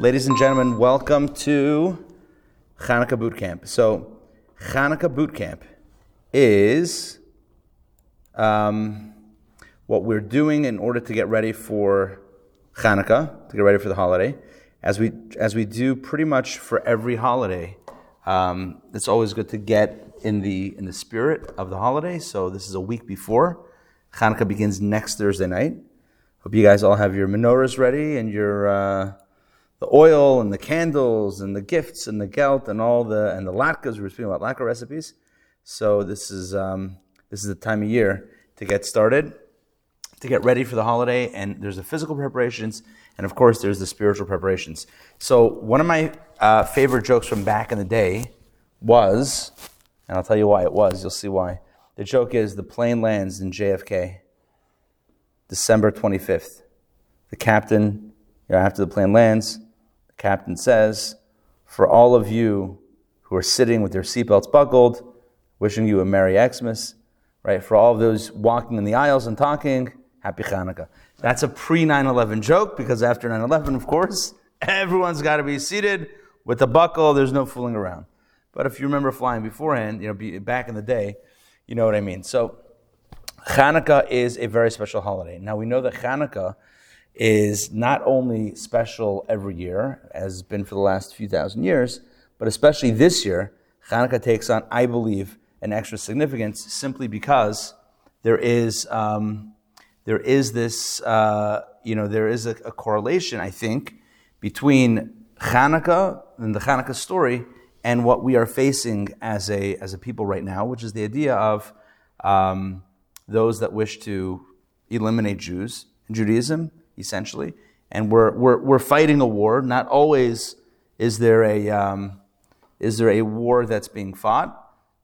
Ladies and gentlemen, welcome to Hanukkah Boot Camp. So, Hanukkah Boot Camp is um, what we're doing in order to get ready for Hanukkah, to get ready for the holiday. As we, as we do pretty much for every holiday, um, it's always good to get in the, in the spirit of the holiday. So, this is a week before. Hanukkah begins next Thursday night. Hope you guys all have your menorahs ready and your uh, the oil and the candles and the gifts and the gelt and all the and the latkes. We were speaking about latke recipes. So this is um, this is the time of year to get started, to get ready for the holiday. And there's the physical preparations, and of course there's the spiritual preparations. So one of my uh, favorite jokes from back in the day was, and I'll tell you why it was. You'll see why. The joke is the plane lands in JFK. December 25th. The captain, you know, after the plane lands, captain says, For all of you who are sitting with your seatbelts buckled, wishing you a Merry Xmas, right? For all of those walking in the aisles and talking, Happy Hanukkah. That's a pre 9 11 joke because after 9 11, of course, everyone's got to be seated with the buckle. There's no fooling around. But if you remember flying beforehand, you know, back in the day, you know what I mean. So, Hanukkah is a very special holiday. Now we know that Hanukkah is not only special every year, as has been for the last few thousand years, but especially this year, Hanukkah takes on, I believe, an extra significance simply because there is um, there is this uh, you know there is a, a, correlation, I think, between Hanukkah and the Hanukkah story and what we are facing as a as a people right now, which is the idea of um, those that wish to eliminate Jews, Judaism, essentially. And we're, we're, we're fighting a war. Not always is there, a, um, is there a war that's being fought,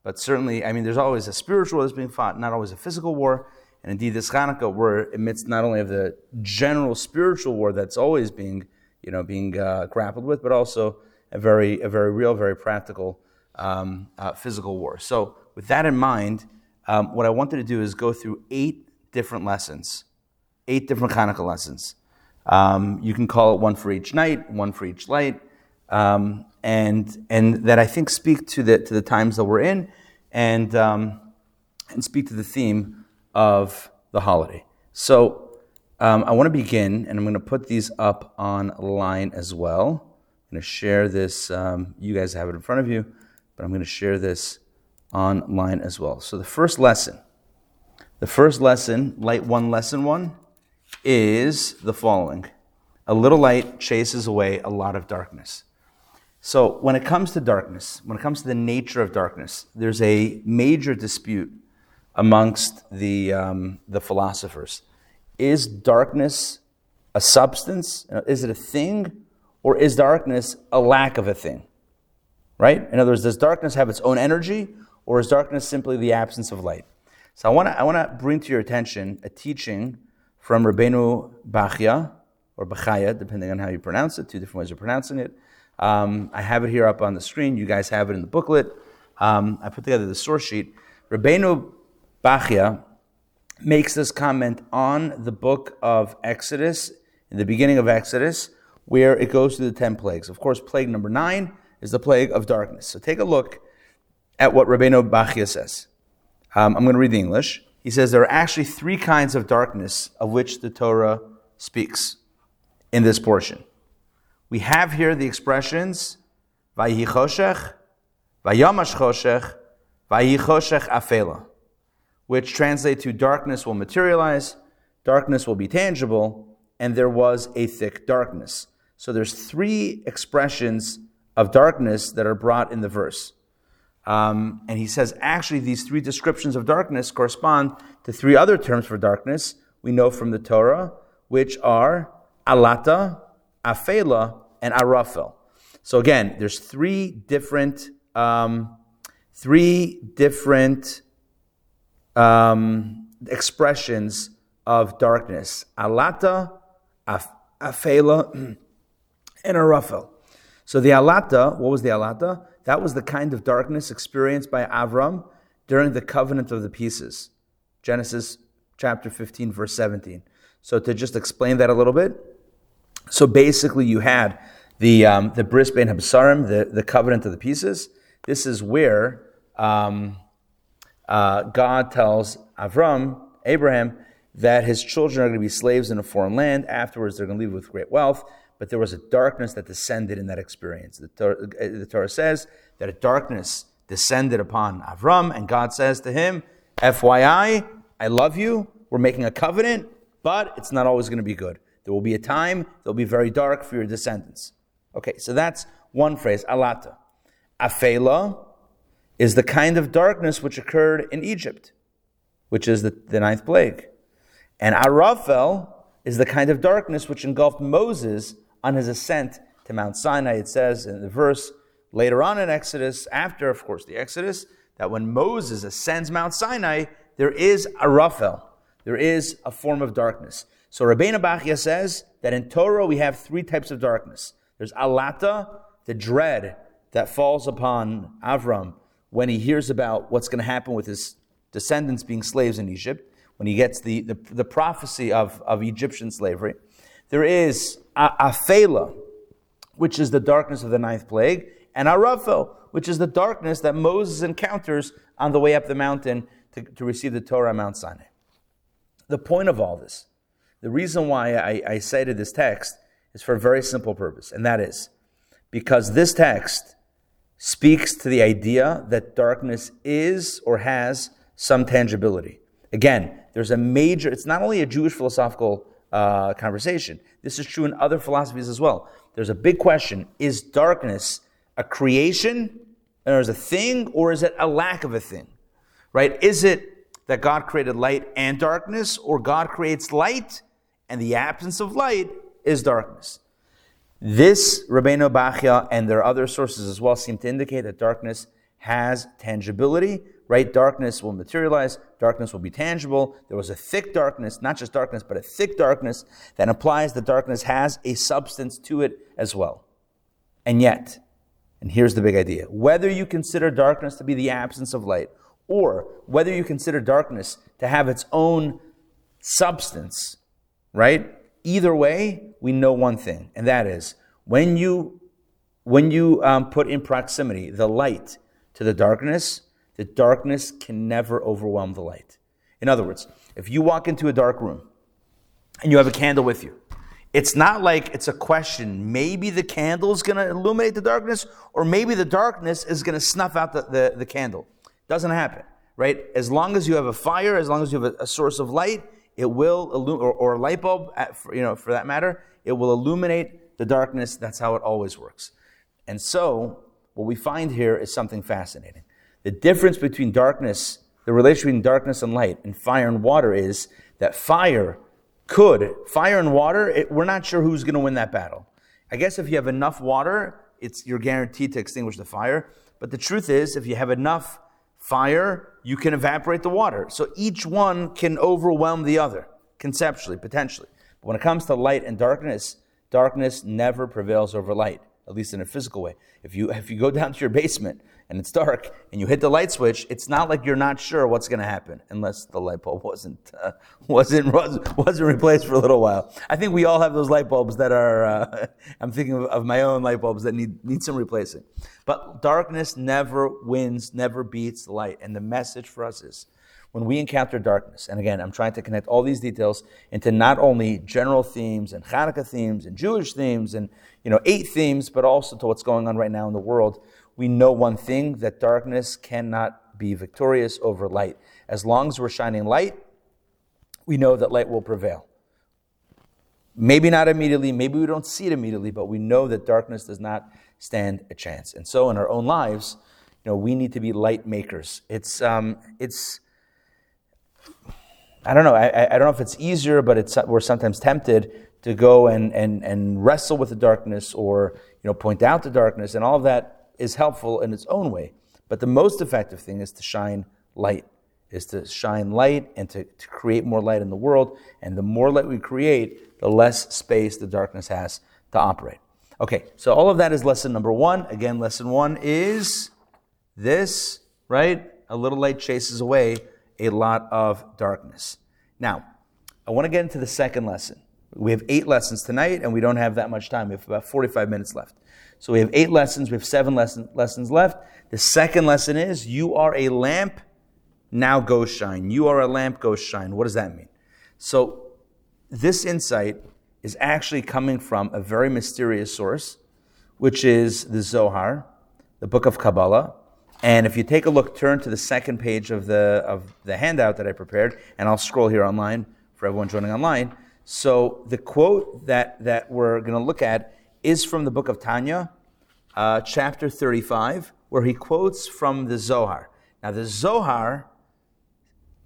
but certainly, I mean, there's always a spiritual that's being fought, not always a physical war. And indeed, this Hanukkah, we're amidst not only of the general spiritual war that's always being, you know, being uh, grappled with, but also a very, a very real, very practical um, uh, physical war. So, with that in mind, um, what I wanted to do is go through eight different lessons, eight different Hanukkah lessons. Um, you can call it one for each night, one for each light, um, and and that I think speak to the to the times that we're in, and um, and speak to the theme of the holiday. So um, I want to begin, and I'm going to put these up online as well. I'm going to share this. Um, you guys have it in front of you, but I'm going to share this online as well. So the first lesson, the first lesson, light one, lesson one, is the following. A little light chases away a lot of darkness. So when it comes to darkness, when it comes to the nature of darkness, there's a major dispute amongst the, um, the philosophers. Is darkness a substance? Is it a thing? Or is darkness a lack of a thing? Right? In other words, does darkness have its own energy, or is darkness simply the absence of light? So I want to I want to bring to your attention a teaching from Rabbeinu Bachya or Bachaya, depending on how you pronounce it. Two different ways of pronouncing it. Um, I have it here up on the screen. You guys have it in the booklet. Um, I put together the source sheet. Rabbeinu Bachya makes this comment on the book of Exodus, in the beginning of Exodus, where it goes through the ten plagues. Of course, plague number nine is the plague of darkness. So take a look at what Rabbeinu Bachya says. Um, I'm going to read the English. He says there are actually three kinds of darkness of which the Torah speaks in this portion. We have here the expressions Vayihi choshech, Vayamash choshech, Vayihi choshech afela, which translate to darkness will materialize, darkness will be tangible, and there was a thick darkness. So there's three expressions of darkness that are brought in the verse. Um, and he says, actually, these three descriptions of darkness correspond to three other terms for darkness we know from the Torah, which are alata, afela, and arafel. So again, there's three different, um, three different um, expressions of darkness: alata, af- afela, and arafel. So the alata, what was the alata? That was the kind of darkness experienced by Avram during the covenant of the pieces. Genesis chapter 15, verse 17. So to just explain that a little bit. So basically, you had The, um, the Bris Bein Habsarim, the, the covenant of the pieces, this is where um, uh, God tells Avram, Abraham, that his children are going to be slaves in a foreign land. Afterwards, they're going to leave with great wealth. But there was a darkness that descended in that experience. The Torah, uh, the Torah says that a darkness descended upon Avram, and God says to him, FYI, I love you. We're making a covenant, but it's not always going to be good. There will be a time that will be very dark for your descendants. Okay, so that's one phrase, alata. Afela is the kind of darkness which occurred in Egypt, which is the, the ninth plague. And Arafel is the kind of darkness which engulfed Moses on his ascent to Mount Sinai. It says in the verse later on in Exodus, after, of course, the Exodus, that when Moses ascends Mount Sinai, there is Arafel. There is a form of darkness. So Rabbeinu Bachya says that in Torah we have three types of darkness. There's alata, the dread that falls upon Avram when he hears about what's going to happen with his descendants being slaves in Egypt, when he gets the, the, the prophecy of, of Egyptian slavery. There is Afela, which is the darkness of the ninth plague, and Arafel, which is the darkness that Moses encounters on the way up the mountain to, to receive the Torah on Mount Sinai. The point of all this, the reason why I, I cited this text, is for a very simple purpose, and that is because this text speaks to the idea that darkness is or has some tangibility. Again, there's a major, it's not only a Jewish philosophical uh, conversation, this is true in other philosophies as well. There's a big question is darkness a creation, or is a thing, or is it a lack of a thing? Right? Is it that God created light and darkness, or God creates light and the absence of light is darkness? This Rabbeinu Bachya and there are other sources as well seem to indicate that darkness has tangibility, right? Darkness will materialize, darkness will be tangible. There was a thick darkness, not just darkness, but a thick darkness that implies that darkness has a substance to it as well. And yet, and here's the big idea whether you consider darkness to be the absence of light, or whether you consider darkness to have its own substance, right? Either way, we know one thing, and that is when you when you um, put in proximity the light to the darkness, the darkness can never overwhelm the light. In other words, if you walk into a dark room and you have a candle with you, it's not like it's a question. Maybe the candle is going to illuminate the darkness, or maybe the darkness is going to snuff out the, the, the candle. Doesn't happen, right? As long as you have a fire, as long as you have a, a source of light, it will or, or a light bulb, at, you know, for that matter, it will illuminate the darkness. That's how it always works. And so, what we find here is something fascinating. The difference between darkness, the relation between darkness and light, and fire and water is that fire could, fire and water, it, we're not sure who's going to win that battle. I guess if you have enough water, it's, you're guaranteed to extinguish the fire. But the truth is, if you have enough fire, you can evaporate the water. So each one can overwhelm the other, conceptually, potentially. But when it comes to light and darkness, darkness never prevails over light, at least in a physical way. If you, if you go down to your basement and it's dark and you hit the light switch, it's not like you're not sure what's going to happen unless the light bulb wasn't uh, wasn't wasn't replaced for a little while. I think we all have those light bulbs that are. Uh, I'm thinking of, of, my own light bulbs that need need some replacing. But darkness never wins, never beats light. And the message for us is. When we encounter darkness, and again, I'm trying to connect all these details into not only general themes and Hanukkah themes and Jewish themes and you know eight themes, but also to what's going on right now in the world we know one thing that darkness cannot be victorious over light. As long as we're shining light, we know that light will prevail. Maybe not immediately, maybe we don't see it immediately, but we know that darkness does not stand a chance. And so in our own lives, you know, we need to be light makers. It's, um, it's, I don't know, I, I don't know if it's easier, but it's, we're sometimes tempted to go and, and, and wrestle with the darkness or, you know, point out the darkness and all of that is helpful in its own way. But the most effective thing is to shine light, is to shine light and to, to create more light in the world. And the more light we create, the less space the darkness has to operate. Okay, so all of that is lesson number one. Again, lesson one is this, right? A little light chases away a lot of darkness. Now, I want to get into the second lesson. We have eight lessons tonight, and we don't have that much time. We have about 45 minutes left. So we have eight lessons. We have seven lesson, lessons left. The second lesson is you are a lamp, now go shine. You are a lamp, go shine. What does that mean? So this insight is actually coming from a very mysterious source, which is the Zohar, the book of Kabbalah. And if you take a look, turn to the second page of the, of the handout that I prepared, and I'll scroll here online for everyone joining online. So the quote that, that we're going to look at is from the book of Tanya, uh, chapter 35, where he quotes from the Zohar. Now, the Zohar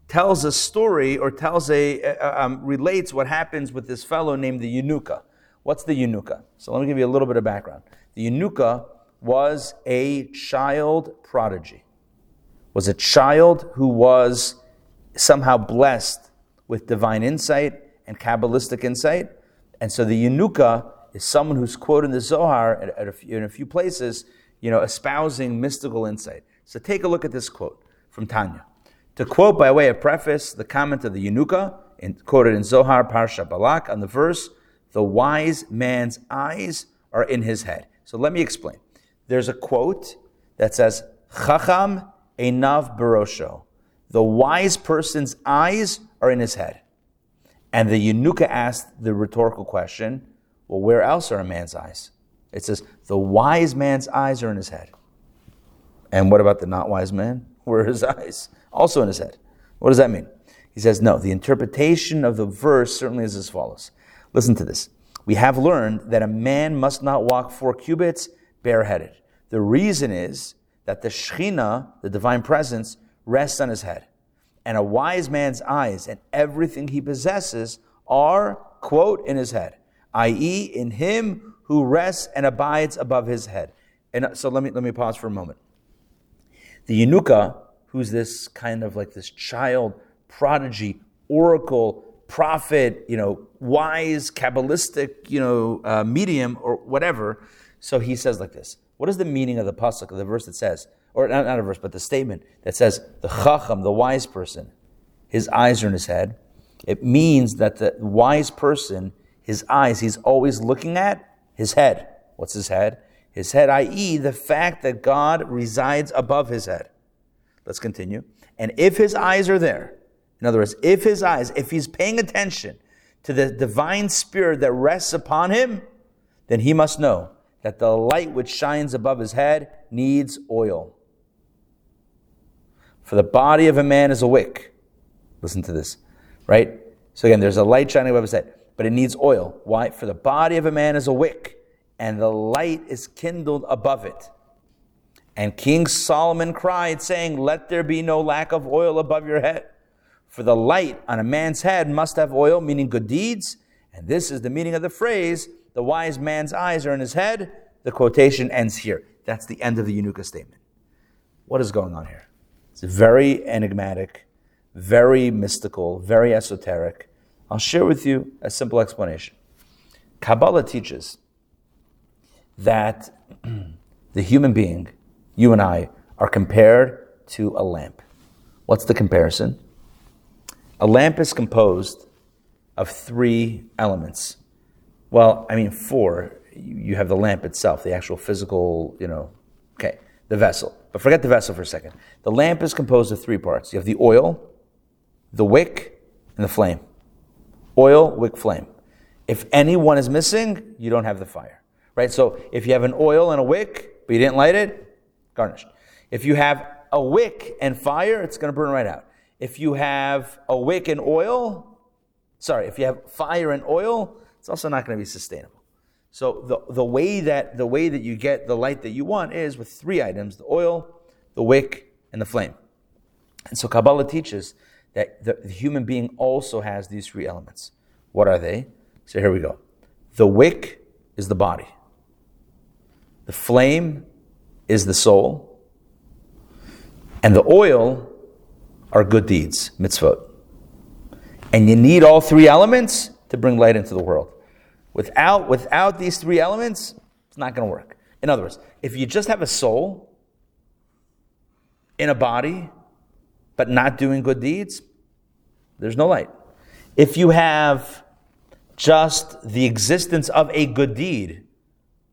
tells a story or tells a, uh, um, relates what happens with this fellow named the Yenuka. What's the Yenuka? So let me give you a little bit of background. The Yenuka was a child prodigy, was a child who was somehow blessed with divine insight and Kabbalistic insight. And so the Yenuka is someone who's quoted in the Zohar at, at a few, in a few places, you know, espousing mystical insight. So take a look at this quote from Tanya. To quote by way of preface the comment of the Yenuka, in, quoted in Zohar Parsha Balak on the verse, the wise man's eyes are in his head. So let me explain. There's a quote that says, Chacham einav barosho. The wise person's eyes are in his head. And the Yenuka asked the rhetorical question, well, where else are a man's eyes? It says, the wise man's eyes are in his head. And what about the not wise man? Where are his eyes? Also in his head. What does that mean? He says, no, the interpretation of the verse certainly is as follows. Listen to this. We have learned that a man must not walk four cubits bareheaded. The reason is that the Shekhinah, the divine presence, rests on his head and a wise man's eyes and everything he possesses are, quote, in his head, i.e., in him who rests and abides above his head. And so let me, let me pause for a moment. The Yenuka, who's this kind of like this child prodigy, oracle, prophet, you know, wise, Kabbalistic, you know, uh, medium or whatever. So he says like this. What is the meaning of the pasuk, the verse that says, or not, not a verse, but the statement that says the chacham, the wise person, his eyes are in his head. It means that the wise person, his eyes, he's always looking at his head. What's his head? His head, i.e., the fact that God resides above his head. Let's continue. And if his eyes are there, in other words, if his eyes, if he's paying attention to the divine spirit that rests upon him, then he must know that the light which shines above his head needs oil. For the body of a man is a wick. Listen to this, right? So again, there's a light shining above his head, but it needs oil. Why? For the body of a man is a wick, and the light is kindled above it. And King Solomon cried, saying, Let there be no lack of oil above your head. For the light on a man's head must have oil, meaning good deeds. And this is the meaning of the phrase, the wise man's eyes are in his head. The quotation ends here. That's the end of the Yenuka statement. What is going on here? It's very enigmatic, very mystical, very esoteric. I'll share with you a simple explanation. Kabbalah teaches that the human being, you and I, are compared to a lamp. What's the comparison? A lamp is composed of three elements. Well, I mean, four. You have the lamp itself, the actual physical, you know, okay, the vessel. But forget the vessel for a second. The lamp is composed of three parts. You have the oil, the wick, and the flame. Oil, wick, flame. If any one is missing, you don't have the fire. Right? So if you have an oil and a wick, but you didn't light it, garnished. If you have a wick and fire, it's going to burn right out. If you have a wick and oil, sorry, if you have fire and oil, it's also not going to be sustainable. So the, the way that the way that you get the light that you want is with three items: the oil, the wick, and the flame. And so Kabbalah teaches that the, human being also has these three elements. What are they? So here we go. The wick is the body. The flame is the soul. And the oil are good deeds, mitzvot. And you need all three elements to bring light into the world. Without, without these three elements, it's not going to work. In other words, if you just have a soul in a body, but not doing good deeds, there's no light. If you have just the existence of a good deed,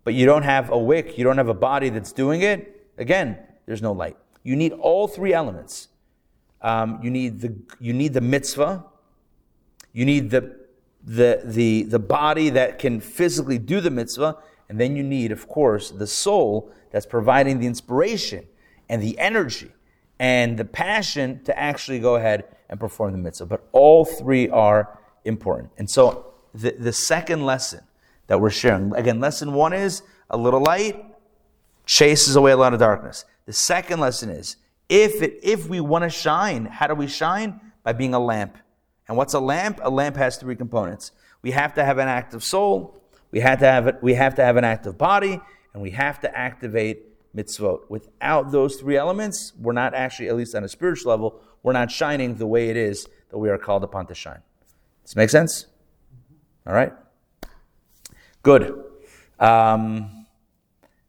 but you don't have a wick, you don't have a body that's doing it, again, there's no light. You need all three elements. Um, you need the you need the mitzvah. You need the the the the body that can physically do the mitzvah, and then you need, of course, the soul that's providing the inspiration and the energy and the passion to actually go ahead and perform the mitzvah. But all three are important. And so the, the second lesson that we're sharing, again, lesson one is a little light chases away a lot of darkness. The second lesson is if, it, if we want to shine, how do we shine? By being a lamp. And what's a lamp? A lamp has three components. We have to have an active soul, we have to have, it, we have, to have an active body, and we have to activate mitzvot. Without those three elements, we're not actually, at least on a spiritual level, we're not shining the way it is that we are called upon to shine. Does this make sense? All right? Good. Um,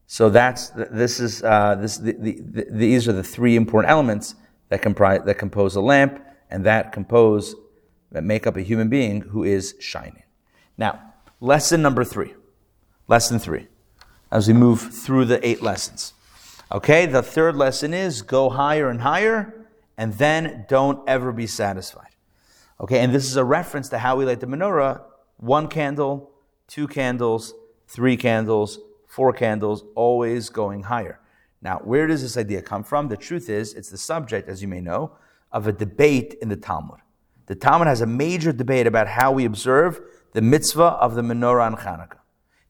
so that's this is uh, this the, the, the, these are the three important elements that comprise that compose a lamp and that compose that make up a human being who is shining. Now, lesson number three. Lesson three. As we move through the eight lessons. Okay, the third lesson is go higher and higher, and then don't ever be satisfied. Okay, and this is a reference to how we light the menorah one candle, two candles, three candles, four candles, always going higher. Now, where does this idea come from? The truth is, it's the subject, as you may know, of a debate in the Talmud. The Talmud has a major debate about how we observe the mitzvah of the menorah and Hanukkah.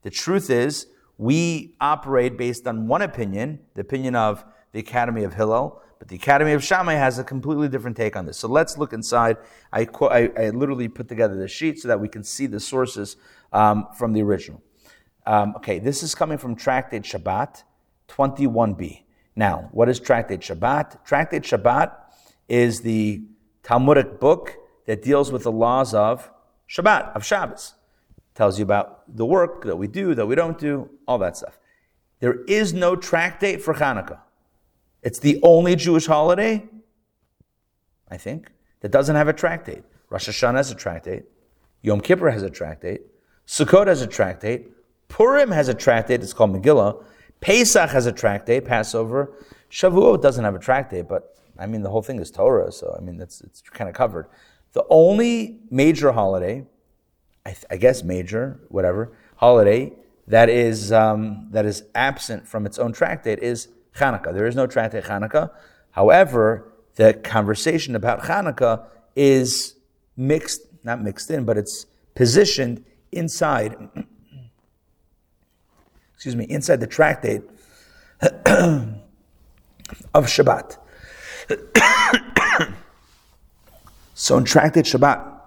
The truth is, we operate based on one opinion, the opinion of the Academy of Hillel, but the Academy of Shammai has a completely different take on this. So let's look inside. I, I, I literally put together the sheet so that we can see the sources um, from the original. Um, okay, this is coming from Tractate Shabbat 21b. Now, what is Tractate Shabbat? Tractate Shabbat is the Talmudic book that deals with the laws of Shabbat, of Shabbos tells you about the work that we do, that we don't do, all that stuff. There is no tractate for Hanukkah. It's the only Jewish holiday, I think, that doesn't have a tractate. Rosh Hashanah has a tractate. Yom Kippur has a tractate. Sukkot has a tractate. Purim has a tractate. It's called Megillah. Pesach has a tractate, Passover. Shavuot doesn't have a tractate, but I mean, the whole thing is Torah, so I mean, that's, it's kind of covered. The only major holiday I, I guess major, whatever holiday that is um, that is absent from its own tractate is Hanukkah. There is no tractate Hanukkah. However, the conversation about Hanukkah is mixed, not mixed in, but it's positioned inside. excuse me, inside the tractate of Shabbat. so in tractate Shabbat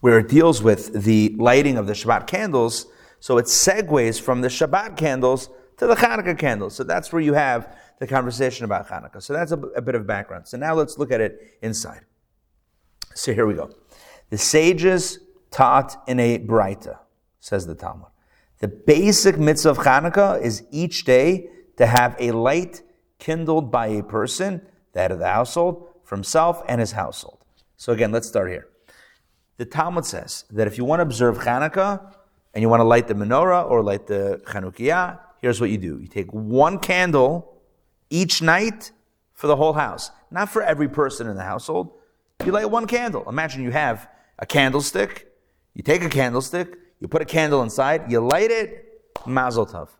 where it deals with the lighting of the Shabbat candles. So it segues from the Shabbat candles to the Hanukkah candles. So that's where you have the conversation about Hanukkah. So that's a, a bit of background. So now let's look at it inside. So here we go. The sages taught in a Braita, says the Talmud. The basic mitzvah of Hanukkah is each day to have a light kindled by a person, that of the household, for himself and his household. So again, let's start here. The Talmud says that if you want to observe Hanukkah and you want to light the menorah or light the Chanukiah, here's what you do. You take one candle each night for the whole house. Not for every person in the household. You light one candle. Imagine you have a candlestick. You take a candlestick, you put a candle inside, you light it, mazel tov.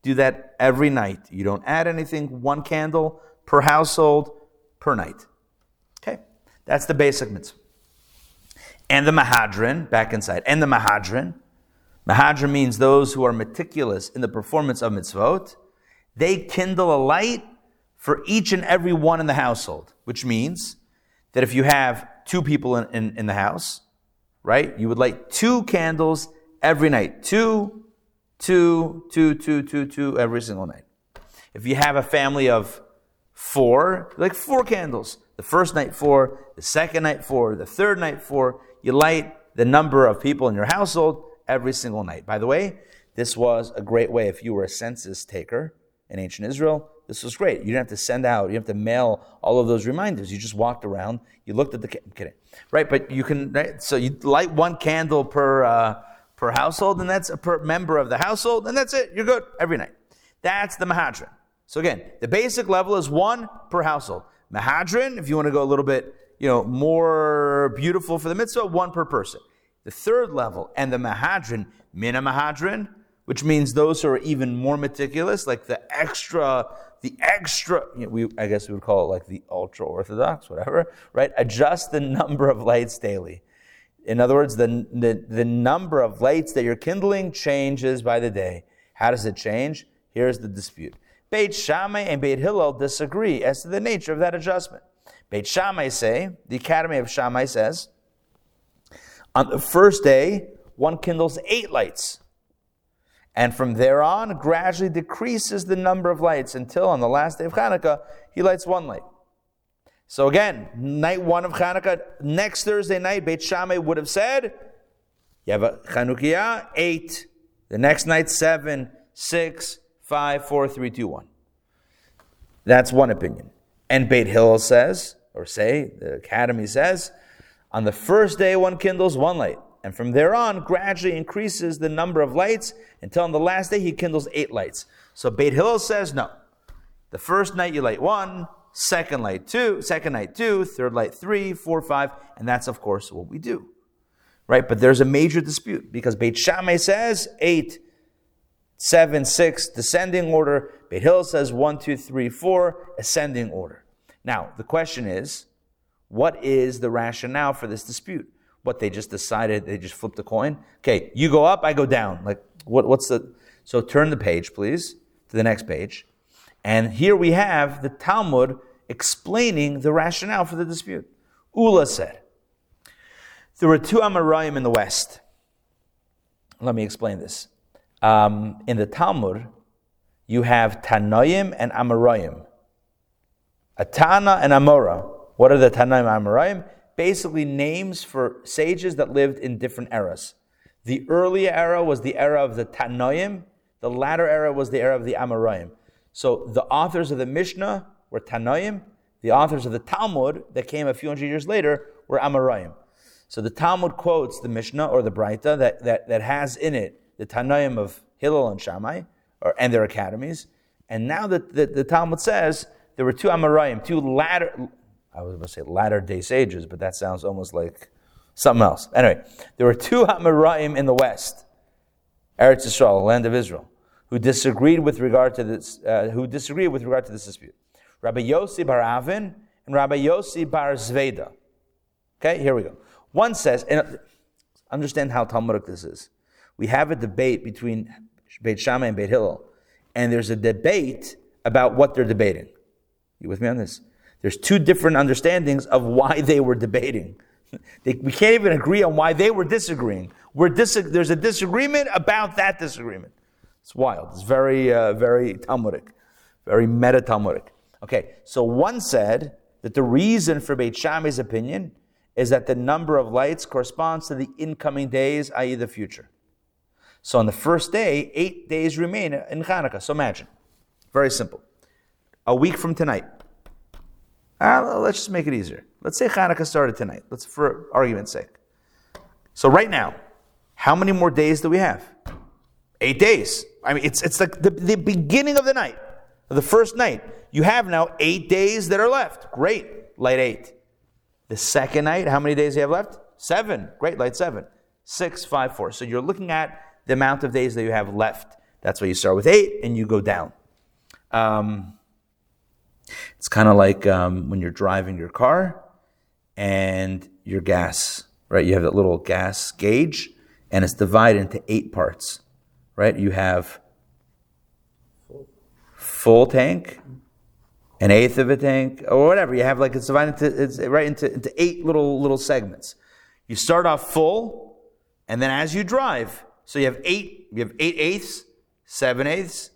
Do that every night. You don't add anything, one candle per household per night. Okay? That's the basic mitzvah and the Mahadran, back inside, and the Mahadran. Mahadran means those who are meticulous in the performance of mitzvot. They kindle a light for each and every one in the household, which means that if you have two people in, in, in the house, right, you would light two candles every night. Two, two, two, two, two, two, every single night. If you have a family of four, like four candles. The first night four, the second night four, the third night four you light the number of people in your household every single night. By the way, this was a great way if you were a census taker in ancient Israel. This was great. You didn't have to send out, you didn't have to mail all of those reminders. You just walked around, you looked at the, I'm kidding. Right, but you can, right? So you light one candle per, uh, per household, and that's a per member of the household, and that's it. You're good every night. That's the Mahadran. So again, the basic level is one per household. Mahadran, if you want to go a little bit, you know, more beautiful for the mitzvah, one per person. The third level and the Mahadran, Mina Mahadran, which means those who are even more meticulous, like the extra, the extra, you know, we, I guess we would call it like the ultra orthodox, whatever, right? Adjust the number of lights daily. In other words, the, the, the number of lights that you're kindling changes by the day. How does it change? Here's the dispute. Beit Shammai and Beit Hillel disagree as to the nature of that adjustment. Beit Shammai say, the Academy of Shammai says, on the first day, one kindles eight lights. And from there on, gradually decreases the number of lights until on the last day of Hanukkah, he lights one light. So again, night one of Hanukkah, next Thursday night, Beit Shammai would have said, you have a Chanukiah, eight. The next night, seven, six, five, four, three, two, one. That's one opinion. And Beit Hillel says, or say, the Academy says, on the first day one kindles one light and from there on gradually increases the number of lights until on the last day he kindles eight lights. So Beit Hillel says no. The first night you light one, second light two, second night two, third light three, four, five, and that's of course what we do. Right? But there's a major dispute because Beit Shammai says eight, seven, six, descending order. Beit Hillel says one, two, three, four, ascending order. Now, the question is, what is the rationale for this dispute? What they just decided, they just flipped a coin. Okay, you go up, I go down. Like, what, what's the. So turn the page, please, to the next page. And here we have the Talmud explaining the rationale for the dispute. Ula said, There were two Amoraim in the West. Let me explain this. Um, in the Talmud, you have Tanoim and Amoraim. A Tana and Amora. What are the Tanoim and Amoraim? basically names for sages that lived in different eras. The earlier era was the era of the Tanoim, the latter era was the era of the Amoraim. So the authors of the Mishnah were Tanoim, the authors of the Talmud that came a few hundred years later were Amoraim. So the Talmud quotes the Mishnah or the Braita that, that, that has in it the Tanoim of Hillel and Shammai or, and their academies. And now that the, the Talmud says there were two Amoraim, two latter, I was going to say latter day sages, but that sounds almost like something else. Anyway, there were two Amoraim in the west, Eretz Yisrael, land of Israel, who disagreed with regard to this, uh, who disagreed with regard to this dispute. Rabbi Yossi bar Avin and Rabbi Yossi bar Zveda. Okay, here we go. One says, and understand how Talmudic this is. We have a debate between Beit Shammai and Beit Hillel, and there's a debate about what they're debating. You with me on this? There's two different understandings of why they were debating. They, we can't even agree on why they were disagreeing. We're dis- there's a disagreement about that disagreement. It's wild. It's very, uh, very Talmudic, very meta Talmudic. Okay, so one said that the reason for Beit Shammai's opinion is that the number of lights corresponds to the incoming days, i.e., the future. So on the first day, eight days remain in Hanukkah. So imagine, very simple. A week from tonight, uh, let's just make it easier. Let's say Hanukkah started tonight. Let's, for argument's sake. So right now, how many more days do we have? Eight days. I mean, it's, it's like the, the beginning of the night, the first night. You have now eight days that are left. Great. Light eight. The second night, how many days do you have left? Seven. Great. Light seven. Six, five, four. So you're looking at the amount of days that you have left. That's why you start with eight and you go down. Um, it's kind of like um, when you're driving your car and your gas, right? You have that little gas gauge and it's divided into eight parts, right? You have full tank, an eighth of a tank, or whatever. You have like it's divided into, it's right into, into eight little little segments. You start off full, and then as you drive, so you have eight, you have eight eighths, seven eighths,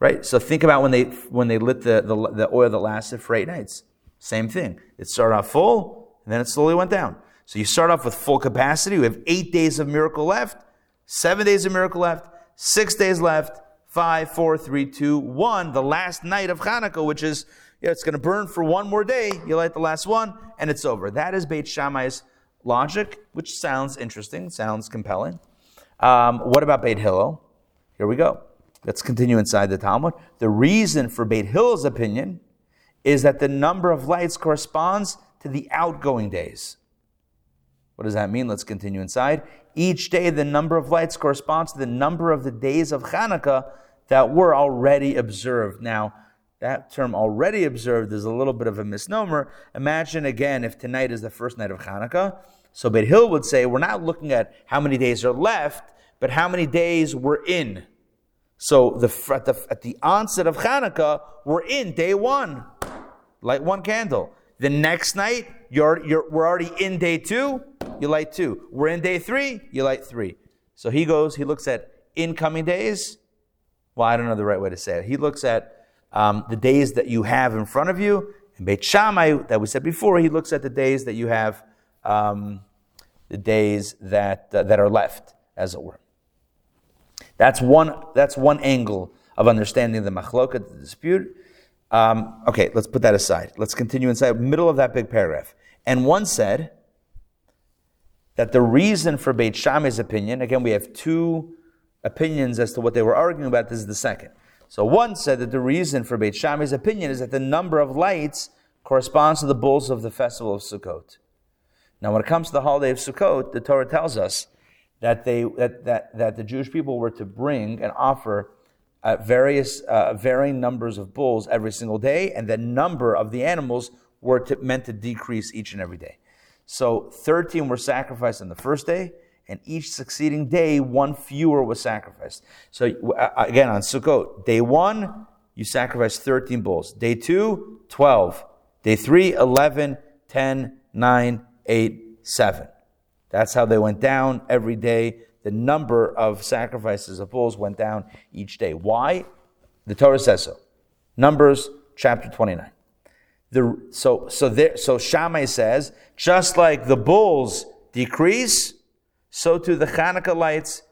Right? So think about when they when they lit the, the, the oil that lasted for eight nights. Same thing. It started off full, and then it slowly went down. So you start off with full capacity. We have eight days of miracle left, seven days of miracle left, six days left, five, four, three, two, one, the last night of Hanukkah, which is, it's going to burn for one more day. You light the last one, and it's over. That is Beit Shammai's logic, which sounds interesting, sounds compelling. Um, what about Beit Hillel? Here we go. Let's continue inside the Talmud. The reason for Beit Hillel's opinion is that the number of lights corresponds to the outgoing days. What does that mean? Let's continue inside. Each day, the number of lights corresponds to the number of the days of Hanukkah that were already observed. Now, that term already observed is a little bit of a misnomer. Imagine again if tonight is the first night of Hanukkah. So Beit Hill would say we're not looking at how many days are left, but how many days we're in. So the, at, the, at the onset of Hanukkah, we're in day one. Light one candle. The next night, you're, you're, we're already in day two, you light two. We're in day three, you light three. So he goes, he looks at incoming days. Well, I don't know the right way to say it. He looks at um, the days that you have in front of you. And Beit Shammai, that we said before, he looks at the days that you have, um, the days that, uh, that are left, as it were. That's one, that's one angle of understanding the machloket, the dispute. Um, okay, let's put that aside. Let's continue inside, middle of that big paragraph. And one said that the reason for Beit Shammai's opinion, again, we have two opinions as to what they were arguing about. This is the second. So one said that the reason for Beit Shammai's opinion is that the number of lights corresponds to the bulls of the festival of Sukkot. Now, when it comes to the holiday of Sukkot, the Torah tells us that they that that, that the Jewish people were to bring and offer uh, various uh, varying numbers of bulls every single day, and the number of the animals were to, meant to decrease each and every day. So 13 were sacrificed on the first day, and each succeeding day, one fewer was sacrificed. So uh, again, on Sukkot, day one, you sacrifice 13 bulls. Day two, 12. Day three, 11, 10, 9, 8, 7. That's how they went down every day the number of sacrifices of bulls went down each day. Why? The Torah says so. Numbers chapter 29. The, so, so, there, so Shammai says, just like the bulls decrease, so too the Hanukkah lights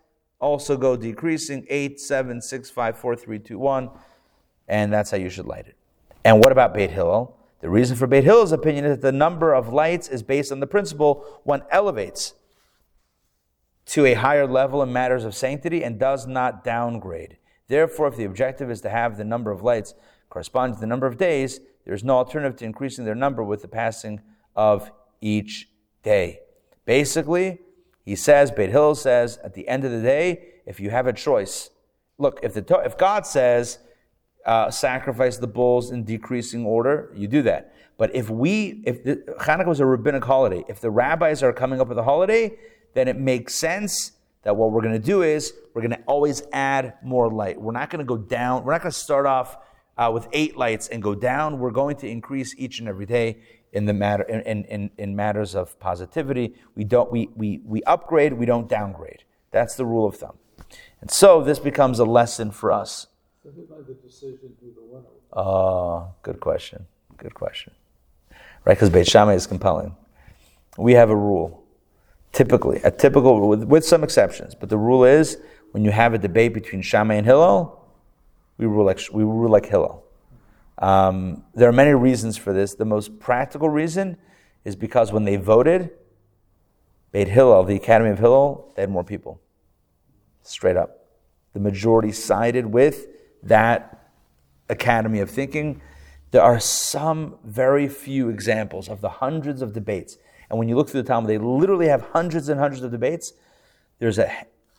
also go decreasing 8, 7, 6, 5, 4, 3, 2, 1. And that's how you should light it. And what about Beit Hillel? The reason for Beit Hillel's opinion is that the number of lights is based on the principle one elevates to a higher level in matters of sanctity and does not downgrade. Therefore, if the objective is to have the number of lights correspond to the number of days, there is no alternative to increasing their number with the passing of each day. Basically, he says, Beit Hillel says, at the end of the day, if you have a choice, look, if, the, if God says, uh, sacrifice the bulls in decreasing order, you do that. But if we, if the, Hanukkah was a rabbinic holiday, if the rabbis are coming up with a holiday, then it makes sense that what we're going to do is we're going to always add more light. We're not going to go down. We're not going to start off uh, with eight lights and go down. We're going to increase each and every day in the matter in, in, in matters of positivity. We don't we, we we upgrade. We don't downgrade. That's the rule of thumb. And so this becomes a lesson for us. Oh, good question. Good question. Right, because Beit Shammai is compelling. We have a rule Typically, a typical, with, with some exceptions, but the rule is when you have a debate between Shammai and Hillel, we rule like, we rule like Hillel. Um, there are many reasons for this. The most practical reason is because when they voted, Beit Hillel, the Academy of Hillel, they had more people. Straight up. The majority sided with that academy of thinking. There are some very few examples of the hundreds of debates and when you look through the Talmud, they literally have hundreds and hundreds of debates. There's a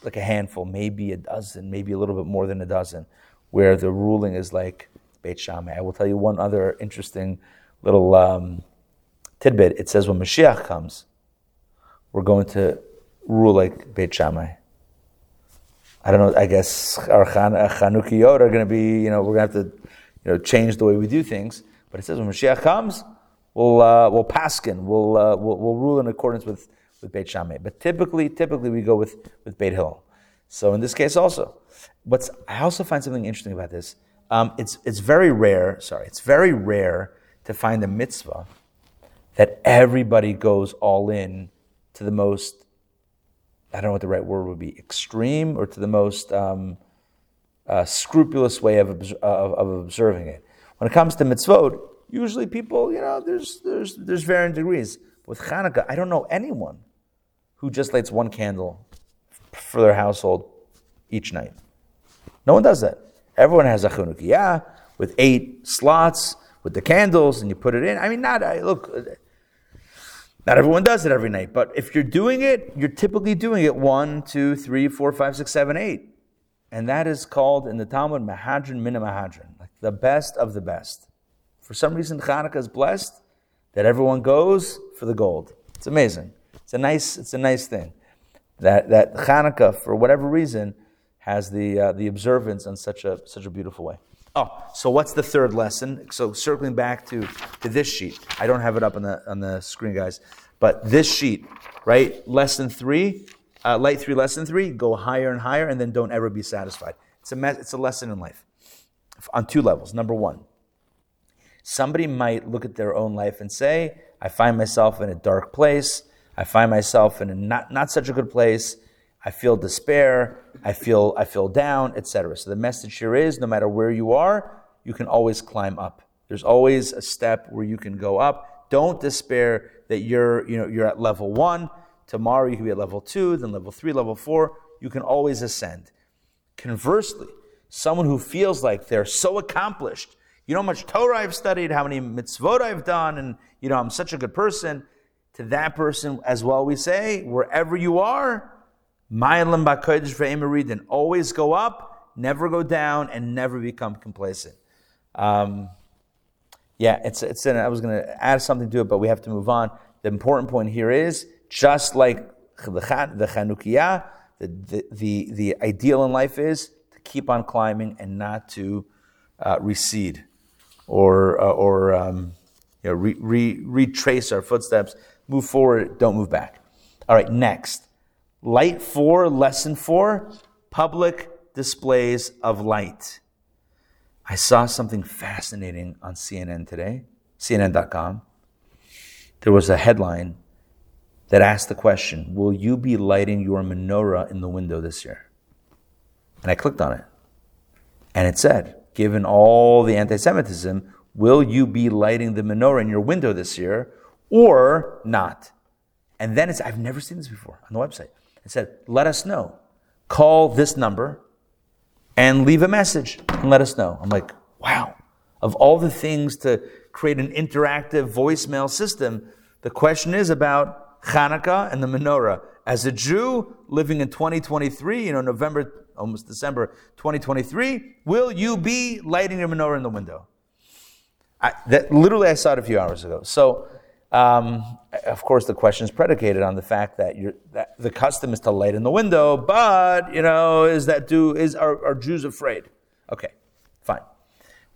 like a handful, maybe a dozen, maybe a little bit more than a dozen, where the ruling is like Beit Shammai. I will tell you one other interesting little um, tidbit. It says when Mashiach comes, we're going to rule like Beit Shammai. I don't know. I guess our Chanukiyot are going to be, you know, we're going to have to, you know, change the way we do things. But it says when Mashiach comes, we'll, uh, we'll paskin, we'll, uh, we'll, we'll, rule in accordance with, with Beit Shammai. But typically, typically we go with, with Beit Hillel. So in this case also. What's, I also find something interesting about this. Um, it's, it's very rare, sorry, it's very rare to find a mitzvah that everybody goes all in to the most, I don't know what the right word would be, extreme or to the most, um, uh, scrupulous way of, of, of observing it. When it comes to mitzvot, usually people, you know, there's, there's, there's varying degrees. With Hanukkah, I don't know anyone who just lights one candle for their household each night. No one does that. Everyone has a Chanukiah with eight slots with the candles, and you put it in. I mean, not I, look. Not everyone does it every night, but if you're doing it, you're typically doing it one, two, three, four, five, six, seven, eight, and that is called in the Talmud Mehadrin min HaMehadrin, like the best of the best. For some reason, Hanukkah is blessed that everyone goes for the gold. It's amazing. It's a nice, it's a nice thing that that Hanukkah, for whatever reason, has the uh, the observance in such a such a beautiful way. Oh, so what's the third lesson? So circling back to, to this sheet. I don't have it up on the on the screen, guys, but this sheet, right? Lesson three, uh, light three, lesson three. Go higher and higher, and then don't ever be satisfied. It's a me- it's a lesson in life on two levels. Number one, somebody might look at their own life and say, "I find myself in a dark place." I find myself in a not, not such a good place. I feel despair. I feel, I feel down, etc. So the message here is no matter where you are, you can always climb up. There's always a step where you can go up. Don't despair that you're, you know, you're at level one. Tomorrow you can be at level two, then level three, level four. You can always ascend. Conversely, someone who feels like they're so accomplished, you know how much Torah I've studied, how many mitzvot I've done, and you know I'm such a good person to that person as well, we say, wherever you are, Ma'alin ba'kodesh ve'ein moridin, always go up, never go down, and never become complacent. Um, yeah, it's, it's an, I was going to add something to it, but we have to move on. The important point here is, just like the, the Chanukiah, the, the, the, the ideal in life is to keep on climbing and not to uh, recede or, uh, or um, you know, re, re, retrace our footsteps move forward, don't move back. All right, next. Light four, lesson four, public displays of light. I saw something fascinating on CNN today, CNN.com. There was a headline that asked the question Will you be lighting your menorah in the window this year? And I clicked on it. And it said, Given all the anti Semitism, will you be lighting the menorah in your window this year? or not. And then it's, I've never seen this before on the website. It said, let us know. Call this number and leave a message and let us know. I'm like, wow. Of all the things to create an interactive voicemail system, the question is about Hanukkah and the menorah. As a Jew living in 2023, you know, November, almost December 2023, will you be lighting your menorah in the window? I, that literally I saw it a few hours ago. So um, of course, the question is predicated on the fact that, that, the custom is to light in the window, but you know, is that do is are, are Jews afraid? Okay, fine.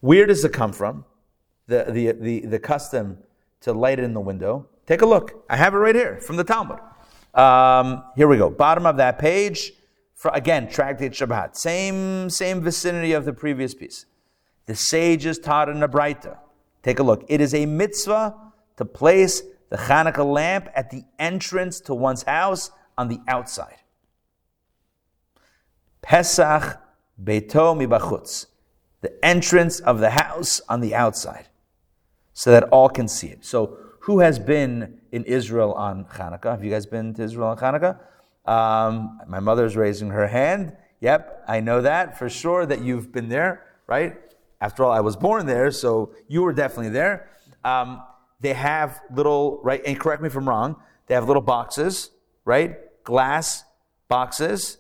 Where does it come from? The, the, the, the custom to light in the window. Take a look. I have it right here from the Talmud. Um, here we go. Bottom of that page. For, again, Tractate Shabbat. Same, same vicinity of the previous piece. The sages taught in the Braita. Take a look. It is a mitzvah to place the Hanukkah lamp at the entrance to one's house on the outside. Pesach Beito Mibachutz, the entrance of the house on the outside, so that all can see it. So, who has been in Israel on Hanukkah? Have you guys been to Israel on Hanukkah? Um, my mother's raising her hand. Yep, I know that for sure that you've been there, right? After all, I was born there, so you were definitely there. Um, they have little, right, and correct me if I'm wrong, they have little boxes, right? Glass boxes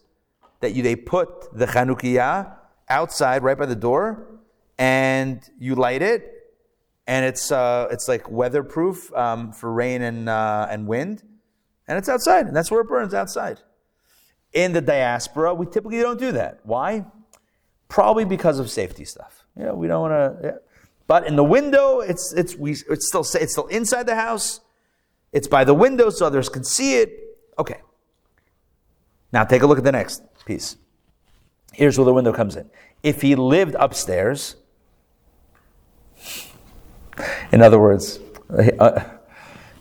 that you, they put the Chanukiah outside right by the door and you light it and it's, uh, it's like weatherproof um, for rain and, uh, and wind and it's outside and that's where it burns outside. In the diaspora, we typically don't do that. Why? Probably because of safety stuff. Yeah, we don't want to. Yeah. But in the window, it's, it's, we, it's, still, it's still inside the house. It's by the window so others can see it. Okay. Now take a look at the next piece. Here's where the window comes in. If he lived upstairs, in other words, uh,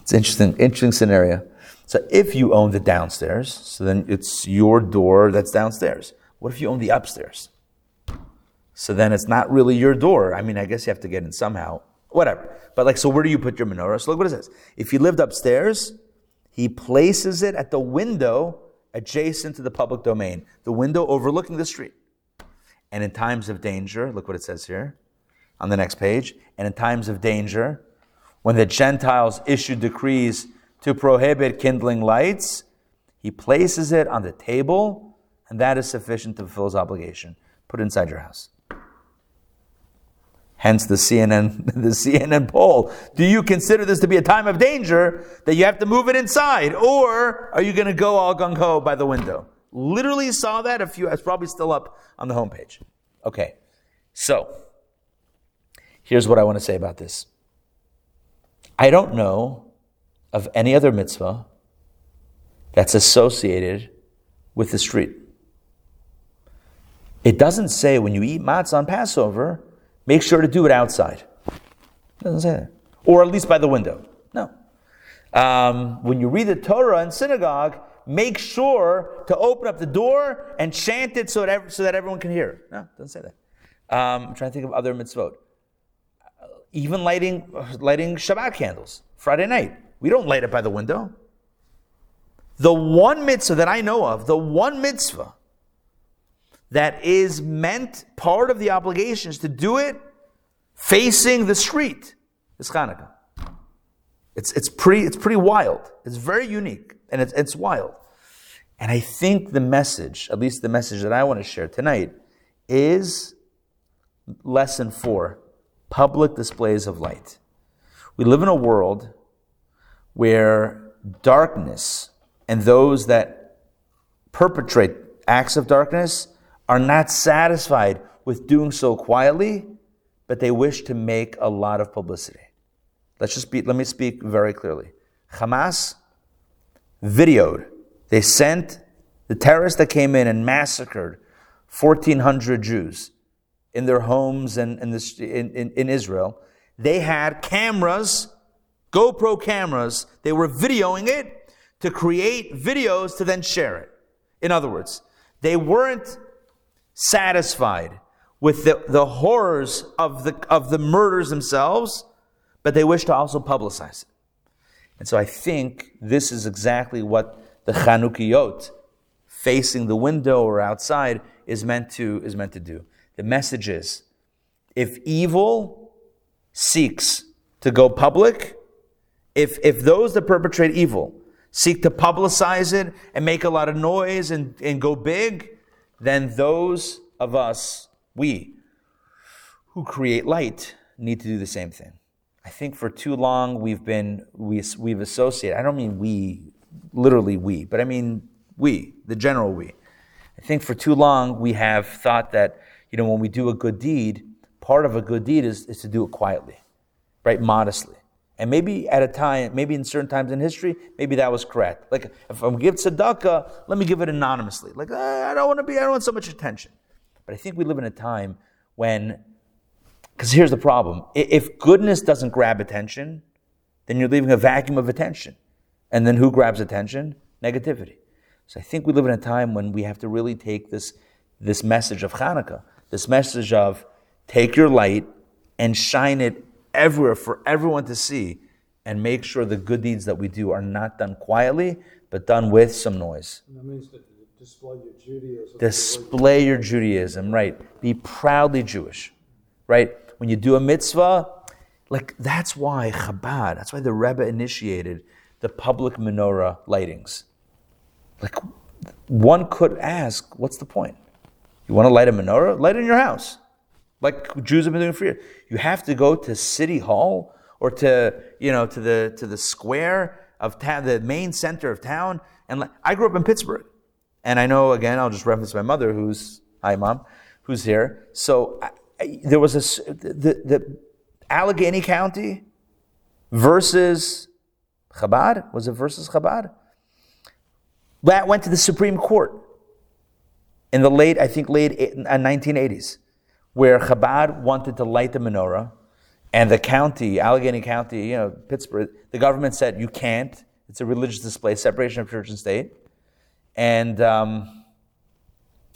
it's interesting, interesting scenario. So if you own the downstairs, so then it's your door that's downstairs. What if you own the upstairs? So then it's not really your door. I mean, I guess you have to get in somehow. Whatever. But like, so where do you put your menorah? So look what it says. If he lived upstairs, he places it at the window adjacent to the public domain, the window overlooking the street. And in times of danger, look what it says here on the next page. And in times of danger, when the Gentiles issue decrees to prohibit kindling lights, he places it on the table, and that is sufficient to fulfill his obligation. Put it inside your house. Hence the CNN, the CNN poll. Do you consider this to be a time of danger that you have to move it inside? Or are you going to go all gung ho by the window? Literally saw that a few, it's probably still up on the homepage. Okay. So, here's what I want to say about this. I don't know of any other mitzvah that's associated with the street. It doesn't say when you eat matzah on Passover, make sure to do it outside. It doesn't say that. Or at least by the window. No. Um, when you read the Torah in synagogue, make sure to open up the door and chant it so that, so that everyone can hear. No, it doesn't say that. Um, I'm trying to think of other mitzvot. Even lighting, lighting Shabbat candles, Friday night. We don't light it by the window. The one mitzvah that I know of, the one mitzvah that is meant, part of the obligation is to do it facing the street, is Hanukkah. It's, it's, pretty, it's pretty wild. It's very unique and it's, it's wild. And I think the message, at least the message that I want to share tonight, is lesson four public displays of light. We live in a world where darkness and those that perpetrate acts of darkness are not satisfied with doing so quietly, but they wish to make a lot of publicity. Let's just be, let me speak very clearly. Hamas videoed, they sent the terrorists that came in and massacred 1,400 Jews in their homes and in, in, in, in Israel. They had cameras, GoPro cameras, they were videoing it to create videos to then share it. In other words, they weren't satisfied with the, the horrors of the, of the murders themselves but they wish to also publicize it. And so I think this is exactly what the Chanukiot, facing the window or outside, is meant to, is meant to do. The message is if evil seeks to go public, if, if those that perpetrate evil seek to publicize it and make a lot of noise and, and go big, then those of us, we, who create light, need to do the same thing. I think for too long we've been we, we've associated. I don't mean we, literally we, but I mean we, the general we. I think for too long we have thought that you know when we do a good deed, part of a good deed is, is to do it quietly, right, modestly. And maybe at a time, maybe in certain times in history, maybe that was correct. Like if I'm give tzedakah, let me give it anonymously. Like ah, I don't want to be, I don't want so much attention. But I think we live in a time when because here's the problem if goodness doesn't grab attention, then you're leaving a vacuum of attention. And then who grabs attention? Negativity. So I think we live in a time when we have to really take this, this message of Hanukkah, this message of take your light and shine it everywhere for everyone to see and make sure the good deeds that we do are not done quietly, but done with some noise. That means that display your Judaism. Display your Judaism, right. Be proudly Jewish, right? when you do a mitzvah, like that's why Chabad, that's why the Rebbe initiated the public menorah lightings. Like one could ask, what's the point? You want to light a menorah? Light it in your house. Like Jews have been doing for years. You have to go to City Hall or to, you know, to the to the square of town, the main center of town. And I grew up in Pittsburgh. And I know, again, I'll just reference my mother, who's, hi, mom, who's here. So there was a, the, the Allegheny County versus Chabad, was it versus Chabad? That went to the Supreme Court in the late, I think, late 1980s, uh, where Chabad wanted to light the menorah, and the county, Allegheny County, you know, Pittsburgh, the government said you can't. It's a religious display, separation of church and state, and um,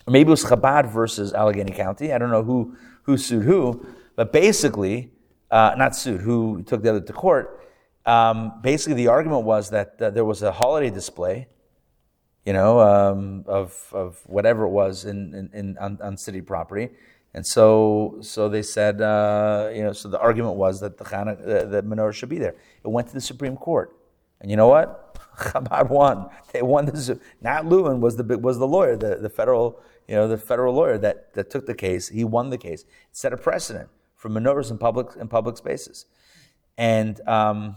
maybe it was Chabad versus Allegheny County. I don't know who, who sued who, but basically, uh, not sued, who took the other to court. Um, basically, the argument was that uh, there was a holiday display, you know, um, of, of whatever it was in, in, in on, on, city property. And so, so they said, uh, you know, so the argument was that the, Chana, the, the menorah should be there. It went to the Supreme Court. And you know what? Chabad won. They won this. Nat Lewin was the was the lawyer, the, the federal you know the federal lawyer that, that took the case. He won the case. It set a precedent for menorahs in public in public spaces, and um,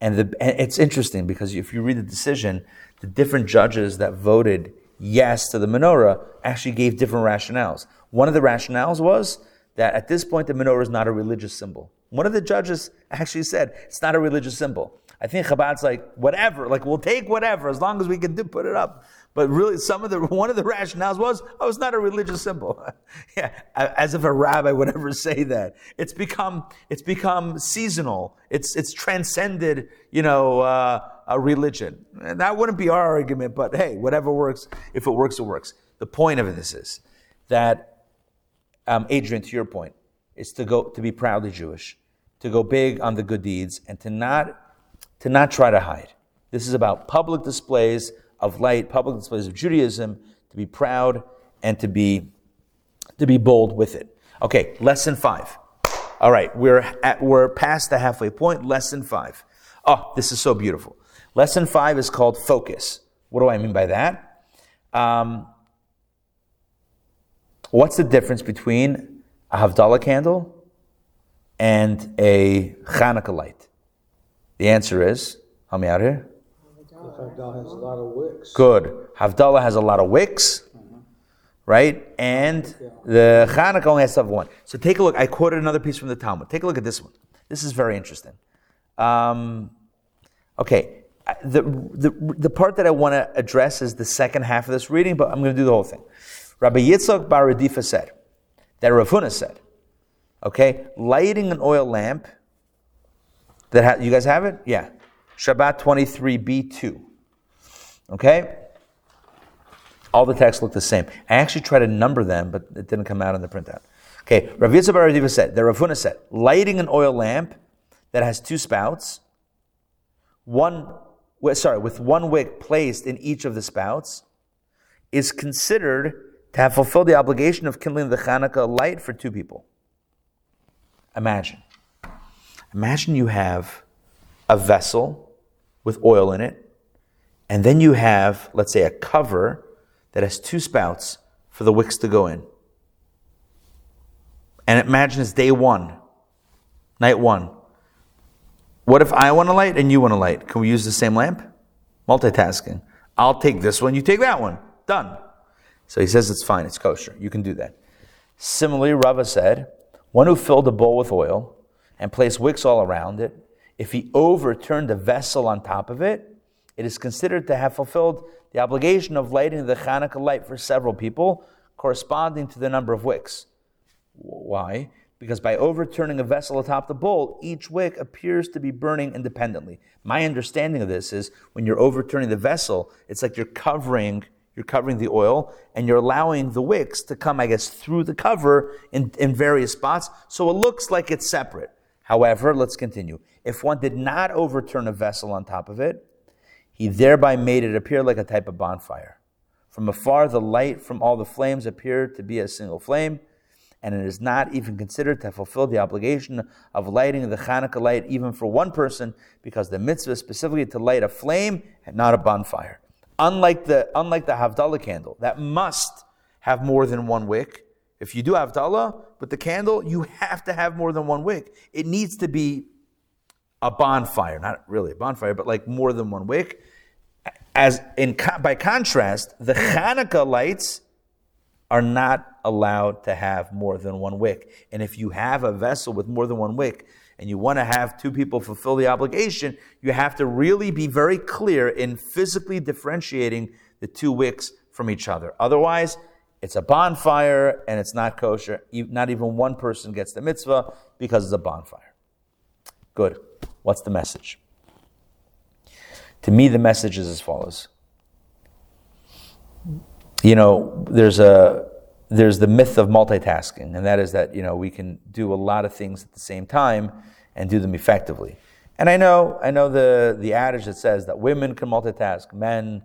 and, the, and it's interesting because if you read the decision, the different judges that voted yes to the menorah actually gave different rationales. One of the rationales was that at this point the menorah is not a religious symbol. One of the judges actually said it's not a religious symbol. I think Chabad's like, whatever, like we'll take whatever as long as we can do, put it up. But really, some of the one of the rationales was, oh, it's not a religious symbol. yeah, as if a rabbi would ever say that. It's become it's become seasonal. It's it's transcended, you know, uh, a religion. And that wouldn't be our argument. But hey, whatever works. If it works, it works. The point of this is that, um, Adrian, to your point, is to go to be proudly Jewish, to go big on the good deeds, and to not to not try to hide. This is about public displays of light, public displays of Judaism, to be proud and to be, to be bold with it. Okay, lesson five. All right, we're, at, we're past the halfway point. Lesson five. Oh, this is so beautiful. Lesson five is called focus. What do I mean by that? Um, what's the difference between a Havdalah candle and a Hanukkah light? The answer is, help me out here. Havdalah has a lot of wicks. Good. Havdalah has a lot of wicks, right? And the Chanukah only has stuff one. So take a look. I quoted another piece from the Talmud. Take a look at this one. This is very interesting. Um, okay. The, the, the part that I want to address is the second half of this reading, but I'm going to do the whole thing. Rabbi Yitzchak Bar Radifa said, that Rav said, okay, lighting an oil lamp – that ha- you guys have it? Yeah. Shabbat 23b2. Okay? All the texts look the same. I actually tried to number them, but it didn't come out in the printout. Okay, Rav Yitzhak Bar said, the said, lighting an oil lamp that has two spouts, one, sorry, with one wick placed in each of the spouts, is considered to have fulfilled the obligation of kindling the Hanukkah light for two people. Imagine. Imagine you have a vessel with oil in it, and then you have, let's say, a cover that has two spouts for the wicks to go in. And imagine it's day one, night one. What if I want a light and you want a light? Can we use the same lamp? Multitasking. I'll take this one, you take that one. Done. So he says it's fine, it's kosher. You can do that. Similarly, Rava said, one who filled a bowl with oil and placed wicks all around it, if he overturned the vessel on top of it, it is considered to have fulfilled the obligation of lighting the Hanukkah light for several people, corresponding to the number of wicks. Why? Because by overturning a vessel atop the bowl, each wick appears to be burning independently. My understanding of this is when you're overturning the vessel, it's like you're covering you're covering the oil and you're allowing the wicks to come, I guess, through the cover in, in various spots. So it looks like it's separate. However, let's continue. If one did not overturn a vessel on top of it, he thereby made it appear like a type of bonfire. From afar, the light from all the flames appeared to be a single flame, and it is not even considered to fulfill the obligation of lighting the Hanukkah light even for one person, because the mitzvah is specifically to light a flame and not a bonfire. Unlike the, unlike the Havdalah candle, that must have more than one wick, if you do Havdalah with the candle, you have to have more than one wick. It needs to be a bonfire, not really a bonfire, but like more than one wick. As in, by contrast, the Hanukkah lights are not allowed to have more than one wick. And if you have a vessel with more than one wick, and you want to have two people fulfill the obligation, you have to really be very clear in physically differentiating the two wicks from each other. Otherwise, it's a bonfire and it's not kosher. Not even one person gets the mitzvah because it's a bonfire. Good. What's the message? To me, the message is as follows you know, there's a there's the myth of multitasking, and that is that you know we can do a lot of things at the same time and do them effectively. And I know I know the the adage that says that women can multitask, men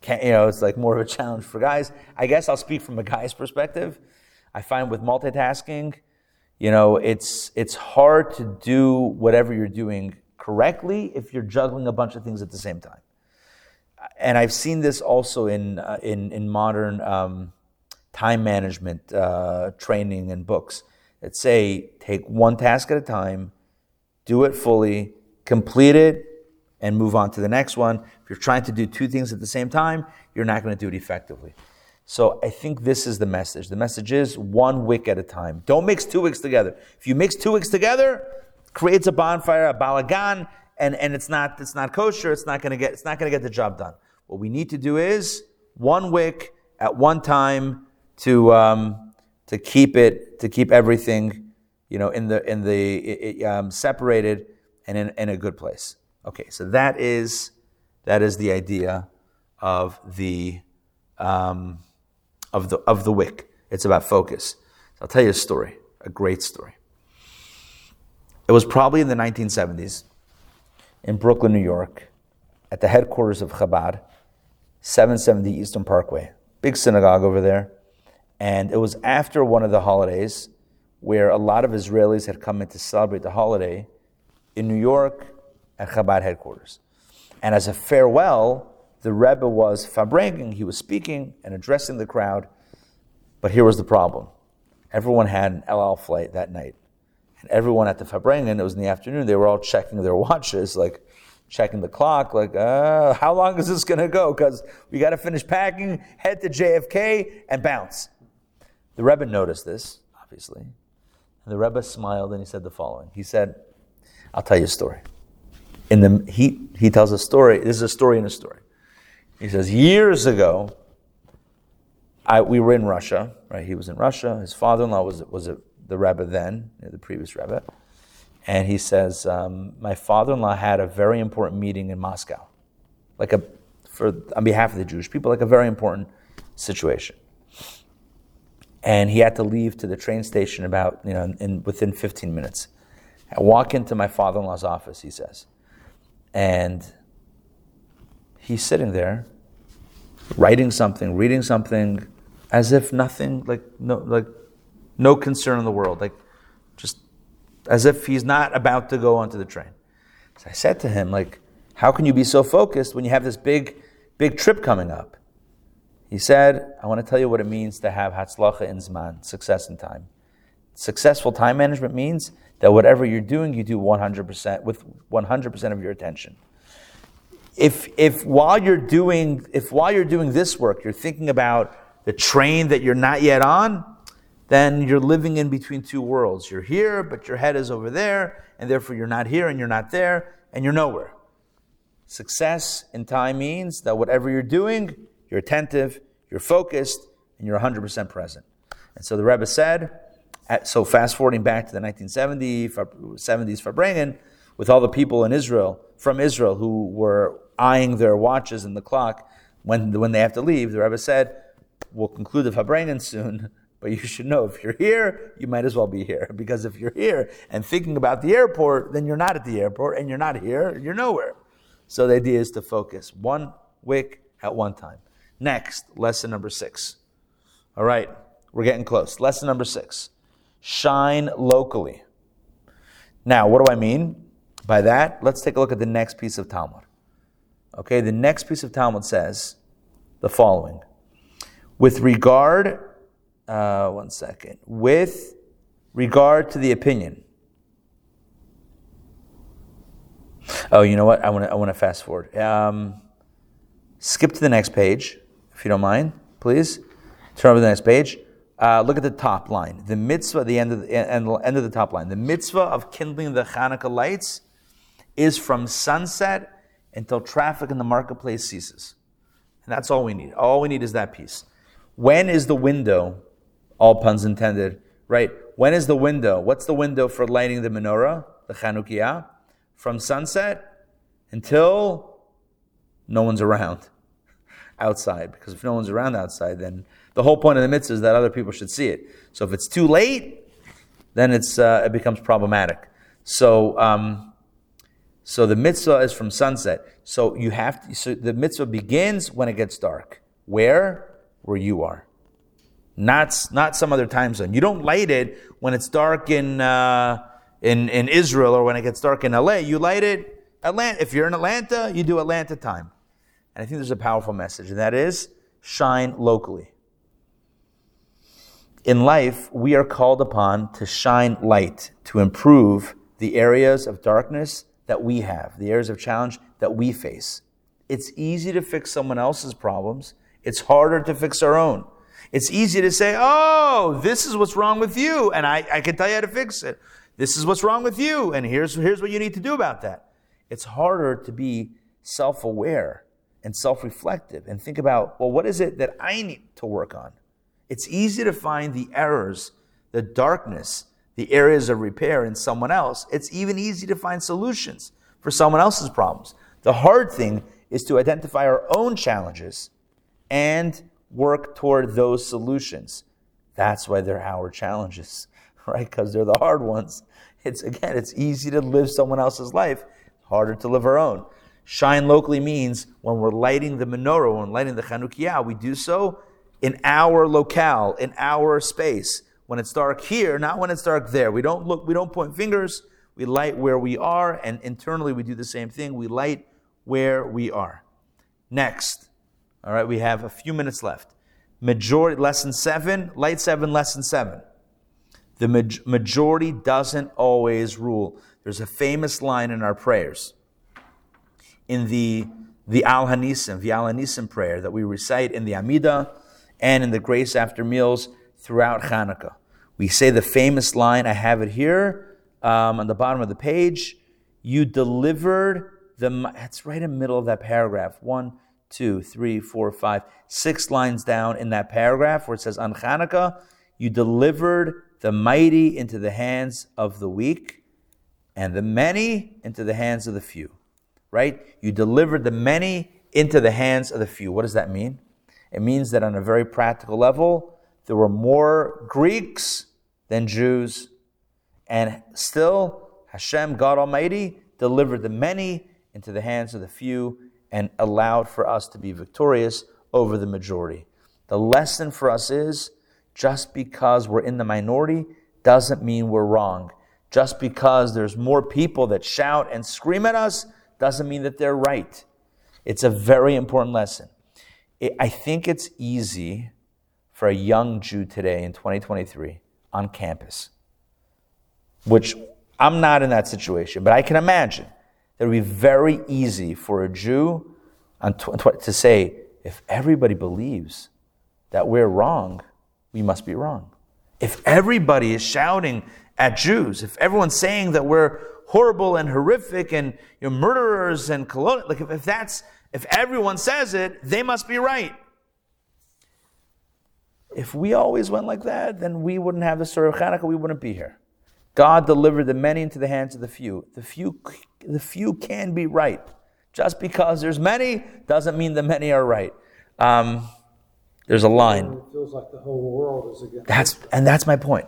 can't. You know, it's like more of a challenge for guys. I guess I'll speak from a guy's perspective. I find with multitasking, you know, it's it's hard to do whatever you're doing correctly if you're juggling a bunch of things at the same time and I've seen this also in uh, in, in modern um, time management uh, training and books that say take one task at a time, do it fully, complete it, and move on to the next one. If you're trying to do two things at the same time, you're not going to do it effectively. So I think this is the message. The message is one wick at a time. Don't mix two wicks together. If you mix two wicks together, creates a bonfire, a balagan, and, and it's not it's not kosher, it's not gonna get it's not gonna get the job done. What we need to do is one wick at one time to um, to keep it to keep everything you know in the in the it, um, separated and in, in a good place. Okay, so that is that is the idea of the um, of the of the wick. It's about focus. I'll tell you a story, a great story. It was probably in the 1970s in Brooklyn, New York, at the headquarters of Chabad, 770 Eastern Parkway. Big synagogue over there. And it was after one of the holidays where a lot of Israelis had come in to celebrate the holiday in New York at Chabad headquarters. And as a farewell, the Rebbe was farbrengen, he was speaking and addressing the crowd. But here was the problem. Everyone had an El Al flight that night. And everyone at the farbrengen, it was in the afternoon, they were all checking their watches, like checking the clock, like, uh, how long is this going to go? Because we got to finish packing, head to JFK, and bounce. The Rebbe noticed this, obviously. And the Rebbe smiled and he said the following. He said, I'll tell you a story. In the, he, he tells a story. This is a story in a story. He says, years ago, I, we were in Russia, right? He was in Russia. His father-in-law was, was a the Rebbe then, the previous Rebbe, and he says, um, "My father-in-law had a very important meeting in Moscow, like a for on behalf of the Jewish people, like a very important situation." And he had to leave to the train station about you know in, within 15 minutes. I walk into my father-in-law's office. He says, and he's sitting there, writing something, reading something, as if nothing, like no, like no concern in the world, like just as if he's not about to go onto the train. So I said to him, like, how can you be so focused when you have this big, big trip coming up? He said, I want to tell you what it means to have hatzlacha in zman, success in time. Successful time management means that whatever you're doing, you do 100% with 100% of your attention. If, if while you're doing, if while you're doing this work, you're thinking about the train that you're not yet on, then you're living in between two worlds. You're here, but your head is over there, and therefore you're not here and you're not there, and you're nowhere. Success in time means that whatever you're doing, you're attentive, you're focused, and you're 100% present. And so the Rebbe said, so fast forwarding back to the 1970s, 70s farbrengen, with all the people in Israel, from Israel, who were eyeing their watches and the clock when, when they have to leave, the Rebbe said, we'll conclude the farbrengen soon, but you should know if you're here, you might as well be here. Because if you're here and thinking about the airport, then you're not at the airport and you're not here, you're nowhere. So the idea is to focus one wick at one time. Next, lesson number six. All right, we're getting close. Lesson number six shine locally. Now, what do I mean by that? Let's take a look at the next piece of Talmud. Okay, the next piece of Talmud says the following With regard uh, one second. With regard to the opinion. Oh, you know what? I want to I want to fast forward. Um, skip to the next page, if you don't mind, please. Turn over to the next page. Uh, look at the top line. The mitzvah, the end of the end, end of the top line. The mitzvah of kindling the Hanukkah lights is from sunset until traffic in the marketplace ceases. And that's all we need. All we need is that piece. When is the window all puns intended, right? When is the window? What's the window for lighting the menorah, the Chanukiah? From sunset until no one's around. Outside because if no one's around outside, then the whole point of the mitzvah is that other people should see it. So if it's too late, then it's uh, it becomes problematic. So um, so the mitzvah is from sunset. So you have to, so the mitzvah begins when it gets dark. Where? Where you are. Not, not some other time zone. You don't light it when it's dark in, uh, in, in Israel or when it gets dark in LA. You light it Atlanta. If you're in Atlanta, you do Atlanta time. And I think there's a powerful message, and that is shine locally. In life, we are called upon to shine light, to improve the areas of darkness that we have, the areas of challenge that we face. It's easy to fix someone else's problems. It's harder to fix our own. It's easy to say, oh, this is what's wrong with you, and I, I can tell you how to fix it. This is what's wrong with you, and here's, here's what you need to do about that. It's harder to be self aware and self reflective and think about, well, what is it that I need to work on? It's easy to find the errors, the darkness, the areas of repair in someone else. It's even easy to find solutions for someone else's problems. The hard thing is to identify our own challenges and work toward those solutions. That's why they're our challenges, right? Because they're the hard ones. It's again, it's easy to live someone else's life, harder to live our own. Shine locally means when we're lighting the menorah, when lighting the Chanukiah, we do so in our locale, in our space. When it's dark here, not when it's dark there. We don't look, we don't point fingers. We light where we are, and internally we do the same thing. We light where we are. Next, all right, we have a few minutes left. Majority, lesson seven, light seven, lesson seven. The majority doesn't always rule. There's a famous line in our prayers. In the, the Al Hanisim, the Al Hanisim prayer that we recite in the Amida and in the grace after meals throughout Hanukkah. We say the famous line, I have it here um, on the bottom of the page. You delivered the, that's right in the middle of that paragraph. One, two, three, four, five, six lines down in that paragraph where it says, On Hanukkah, you delivered the mighty into the hands of the weak and the many into the hands of the few. Right? You delivered the many into the hands of the few. What does that mean? It means that on a very practical level, there were more Greeks than Jews, and still Hashem, God Almighty, delivered the many into the hands of the few and allowed for us to be victorious over the majority. The lesson for us is just because we're in the minority doesn't mean we're wrong. Just because there's more people that shout and scream at us doesn't mean that they're right. It's a very important lesson. I think it's easy for a young Jew today in 2023 on campus, which I'm not in that situation, but I can imagine that it would be very easy for a Jew to say, if everybody believes that we're wrong, we must be wrong. If everybody is shouting at Jews, if everyone's saying that we're horrible and horrific and you know, murderers and colonial, like if, if that's if everyone says it, they must be right. If we always went like that, then we wouldn't have the story of Hanukkah, we wouldn't be here. God delivered the many into the hands of the few. The few, the few can be right. Just because there's many doesn't mean the many are right. Um, there's a line. It feels like the whole world is against. That's and that's my point.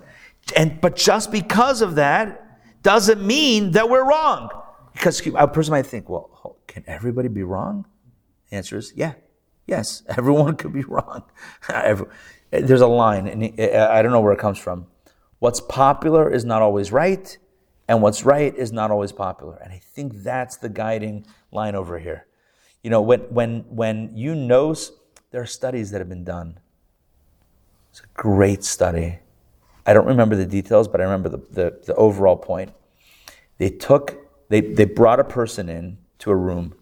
And but just because of that doesn't mean that we're wrong. Because a person might think, well, can everybody be wrong? The answer is yeah, yes, everyone could be wrong. There's a line, and I don't know where it comes from. What's popular is not always right, and what's right is not always popular. And I think that's the guiding line over here. You know, when, when, when you know, there are studies that have been done. It's a great study. I don't remember the details, but I remember the, the, the overall point. They took, they, they brought a person in to a room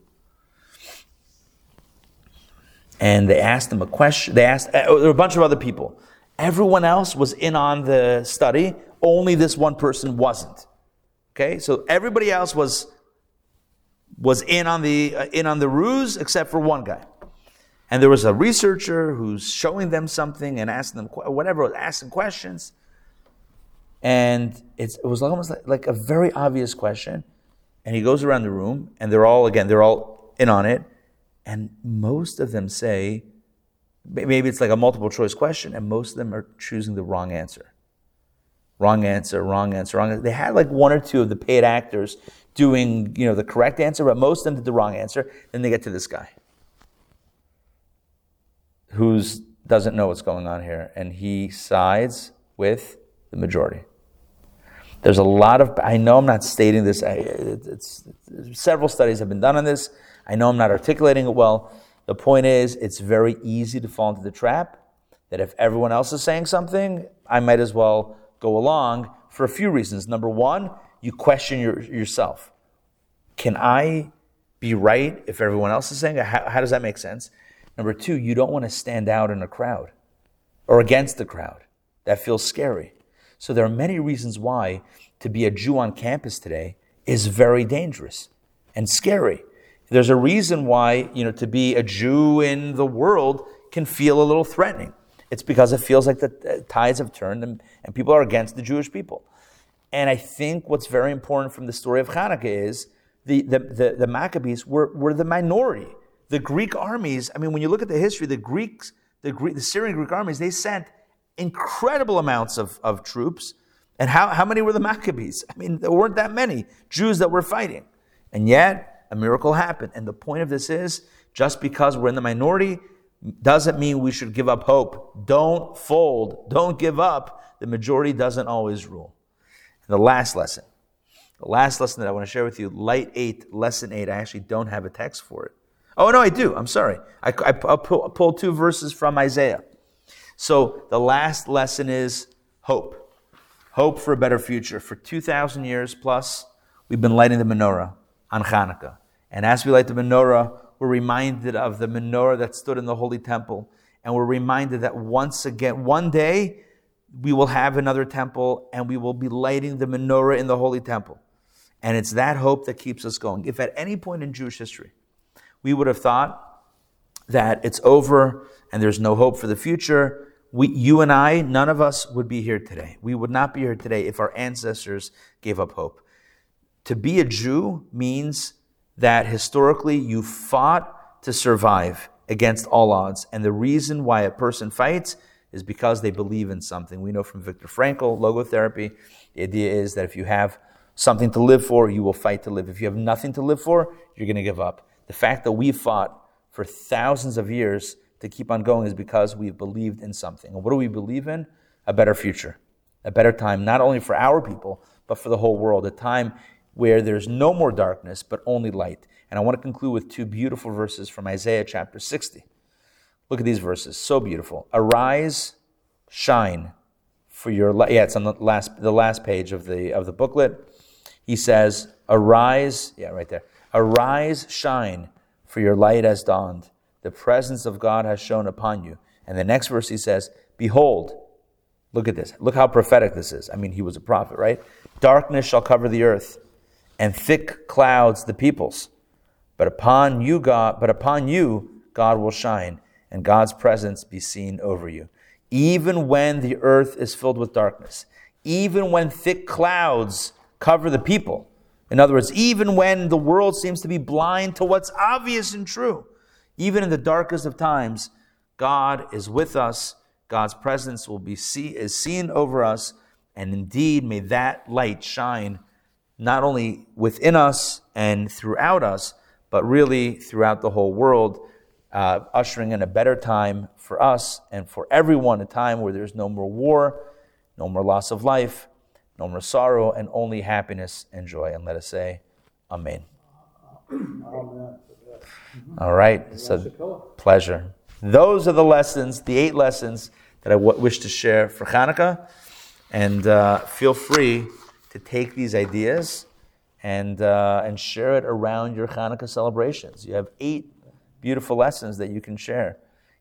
and they asked them a question. They asked, uh, there were a bunch of other people. Everyone else was in on the study, only this one person wasn't. Okay, so everybody else was was in on the uh, in on the ruse except for one guy. And there was a researcher who's showing them something and asking them whatever, asking questions. And it was almost like, like a very obvious question. And he goes around the room, and they're all again, they're all in on it. And most of them say, maybe it's like a multiple choice question, and most of them are choosing the wrong answer. Wrong answer, wrong answer, wrong answer. They had like one or two of the paid actors doing, you know, the correct answer, but most of them did the wrong answer. Then they get to this guy who doesn't know what's going on here, and he sides with the majority. There's a lot of, I know I'm not stating this, I, it's, it's, several studies have been done on this. I know I'm not articulating it well. The point is, it's very easy to fall into the trap that if everyone else is saying something, I might as well go along for a few reasons. Number one, you question your, yourself. Can I be right if everyone else is saying it? How, how does that make sense? Number two, you don't want to stand out in a crowd or against the crowd. That feels scary. So there are many reasons why to be a Jew on campus today is very dangerous and scary. There's a reason why, you know, to be a Jew in the world can feel a little threatening. It's because it feels like the tides have turned and, and people are against the Jewish people. And I think what's very important from the story of Hanukkah is the, the, the, the Maccabees were, were the minority. The Greek armies, I mean, when you look at the history, the Greeks, the, Greek, the Syrian Greek armies, they sent incredible amounts of, of troops. And how, how many were the Maccabees? I mean, there weren't that many Jews that were fighting. And yet, a miracle happened. And the point of this is just because we're in the minority doesn't mean we should give up hope. Don't fold. Don't give up. The majority doesn't always rule. And the last lesson, the last lesson that I want to share with you, Light 8, Lesson 8, I actually don't have a text for it. Oh, no, I do. I'm sorry. I, I, I pulled two verses from Isaiah. So the last lesson is hope. Hope for a better future. For 2,000 years plus, we've been lighting the menorah on Hanukkah. And as we light the menorah, we're reminded of the menorah that stood in the Holy Temple. And we're reminded that once again, one day, we will have another temple and we will be lighting the menorah in the Holy Temple. And it's that hope that keeps us going. If at any point in Jewish history we would have thought that it's over and there's no hope for the future, we, you and I, none of us would be here today. We would not be here today if our ancestors gave up hope. To be a Jew means that historically you fought to survive against all odds. And the reason why a person fights is because they believe in something. We know from Viktor Frankl, logotherapy, the idea is that if you have something to live for, you will fight to live. If you have nothing to live for, you're going to give up. The fact that we fought for thousands of years to keep on going is because we've believed in something. And what do we believe in? A better future, a better time, not only for our people, but for the whole world, a time where there's no more darkness, but only light. And I want to conclude with two beautiful verses from Isaiah chapter 60. Look at these verses, so beautiful. Arise, shine, for your light. Yeah, it's on the last, the last page of the, of the booklet. He says, Arise, yeah, right there. Arise, shine, for your light has dawned the presence of God has shone upon you. And the next verse he says, Behold, look at this. Look how prophetic this is. I mean, he was a prophet, right? Darkness shall cover the earth, and thick clouds the peoples. But upon you, God, but upon you, God will shine, and God's presence be seen over you. Even when the earth is filled with darkness, even when thick clouds cover the people. In other words, even when the world seems to be blind to what's obvious and true, even in the darkest of times, God is with us. God's presence will be see, is seen over us, and indeed may that light shine not only within us and throughout us, but really throughout the whole world, uh, ushering in a better time for us and for everyone, a time where there's no more war, no more loss of life, no more sorrow, and only happiness and joy. And let us say, Amen. Amen. All right. So, pleasure. Those are the lessons, the eight lessons that I w- wish to share for Hanukkah. And uh, feel free to take these ideas and, uh, and share it around your Hanukkah celebrations. You have eight beautiful lessons that you can share.